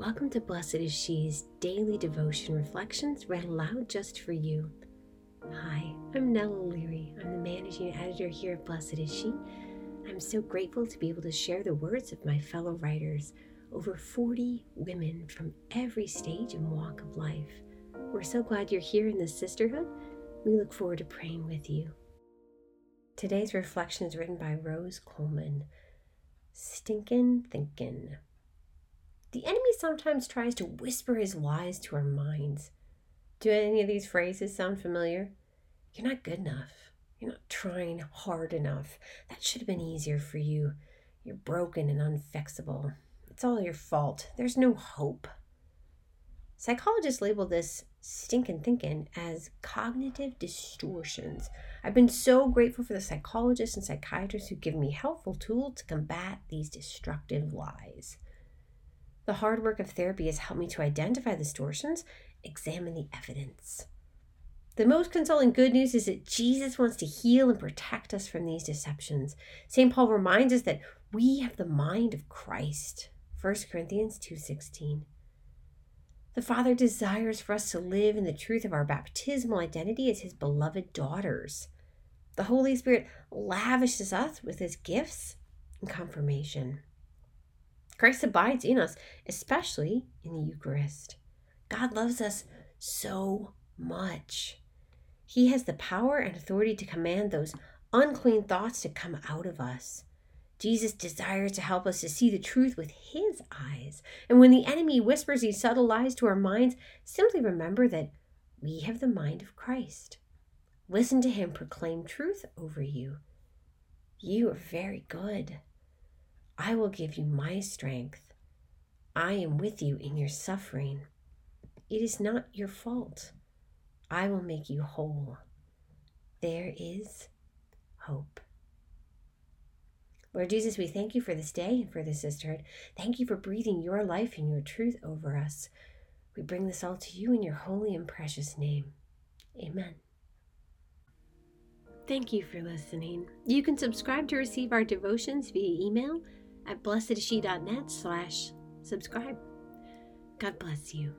Welcome to Blessed is She's daily devotion reflections read aloud just for you. Hi, I'm Nell O'Leary. I'm the managing editor here at Blessed is She. I'm so grateful to be able to share the words of my fellow writers, over 40 women from every stage and walk of life. We're so glad you're here in this sisterhood. We look forward to praying with you. Today's reflection is written by Rose Coleman. Stinkin' thinkin'. The enemy sometimes tries to whisper his lies to our minds. Do any of these phrases sound familiar? You're not good enough. You're not trying hard enough. That should have been easier for you. You're broken and unfixable. It's all your fault. There's no hope. Psychologists label this stinking thinking as cognitive distortions. I've been so grateful for the psychologists and psychiatrists who give me helpful tools to combat these destructive lies. The hard work of therapy has helped me to identify distortions, examine the evidence. The most consoling good news is that Jesus wants to heal and protect us from these deceptions. St. Paul reminds us that we have the mind of Christ. 1 Corinthians 2:16. The Father desires for us to live in the truth of our baptismal identity as his beloved daughters. The Holy Spirit lavishes us with his gifts and confirmation. Christ abides in us, especially in the Eucharist. God loves us so much. He has the power and authority to command those unclean thoughts to come out of us. Jesus desires to help us to see the truth with his eyes. And when the enemy whispers these subtle lies to our minds, simply remember that we have the mind of Christ. Listen to him proclaim truth over you. You are very good. I will give you my strength. I am with you in your suffering. It is not your fault. I will make you whole. There is hope. Lord Jesus, we thank you for this day and for this sisterhood. Thank you for breathing your life and your truth over us. We bring this all to you in your holy and precious name. Amen. Thank you for listening. You can subscribe to receive our devotions via email at blessedisshe.net slash subscribe. God bless you.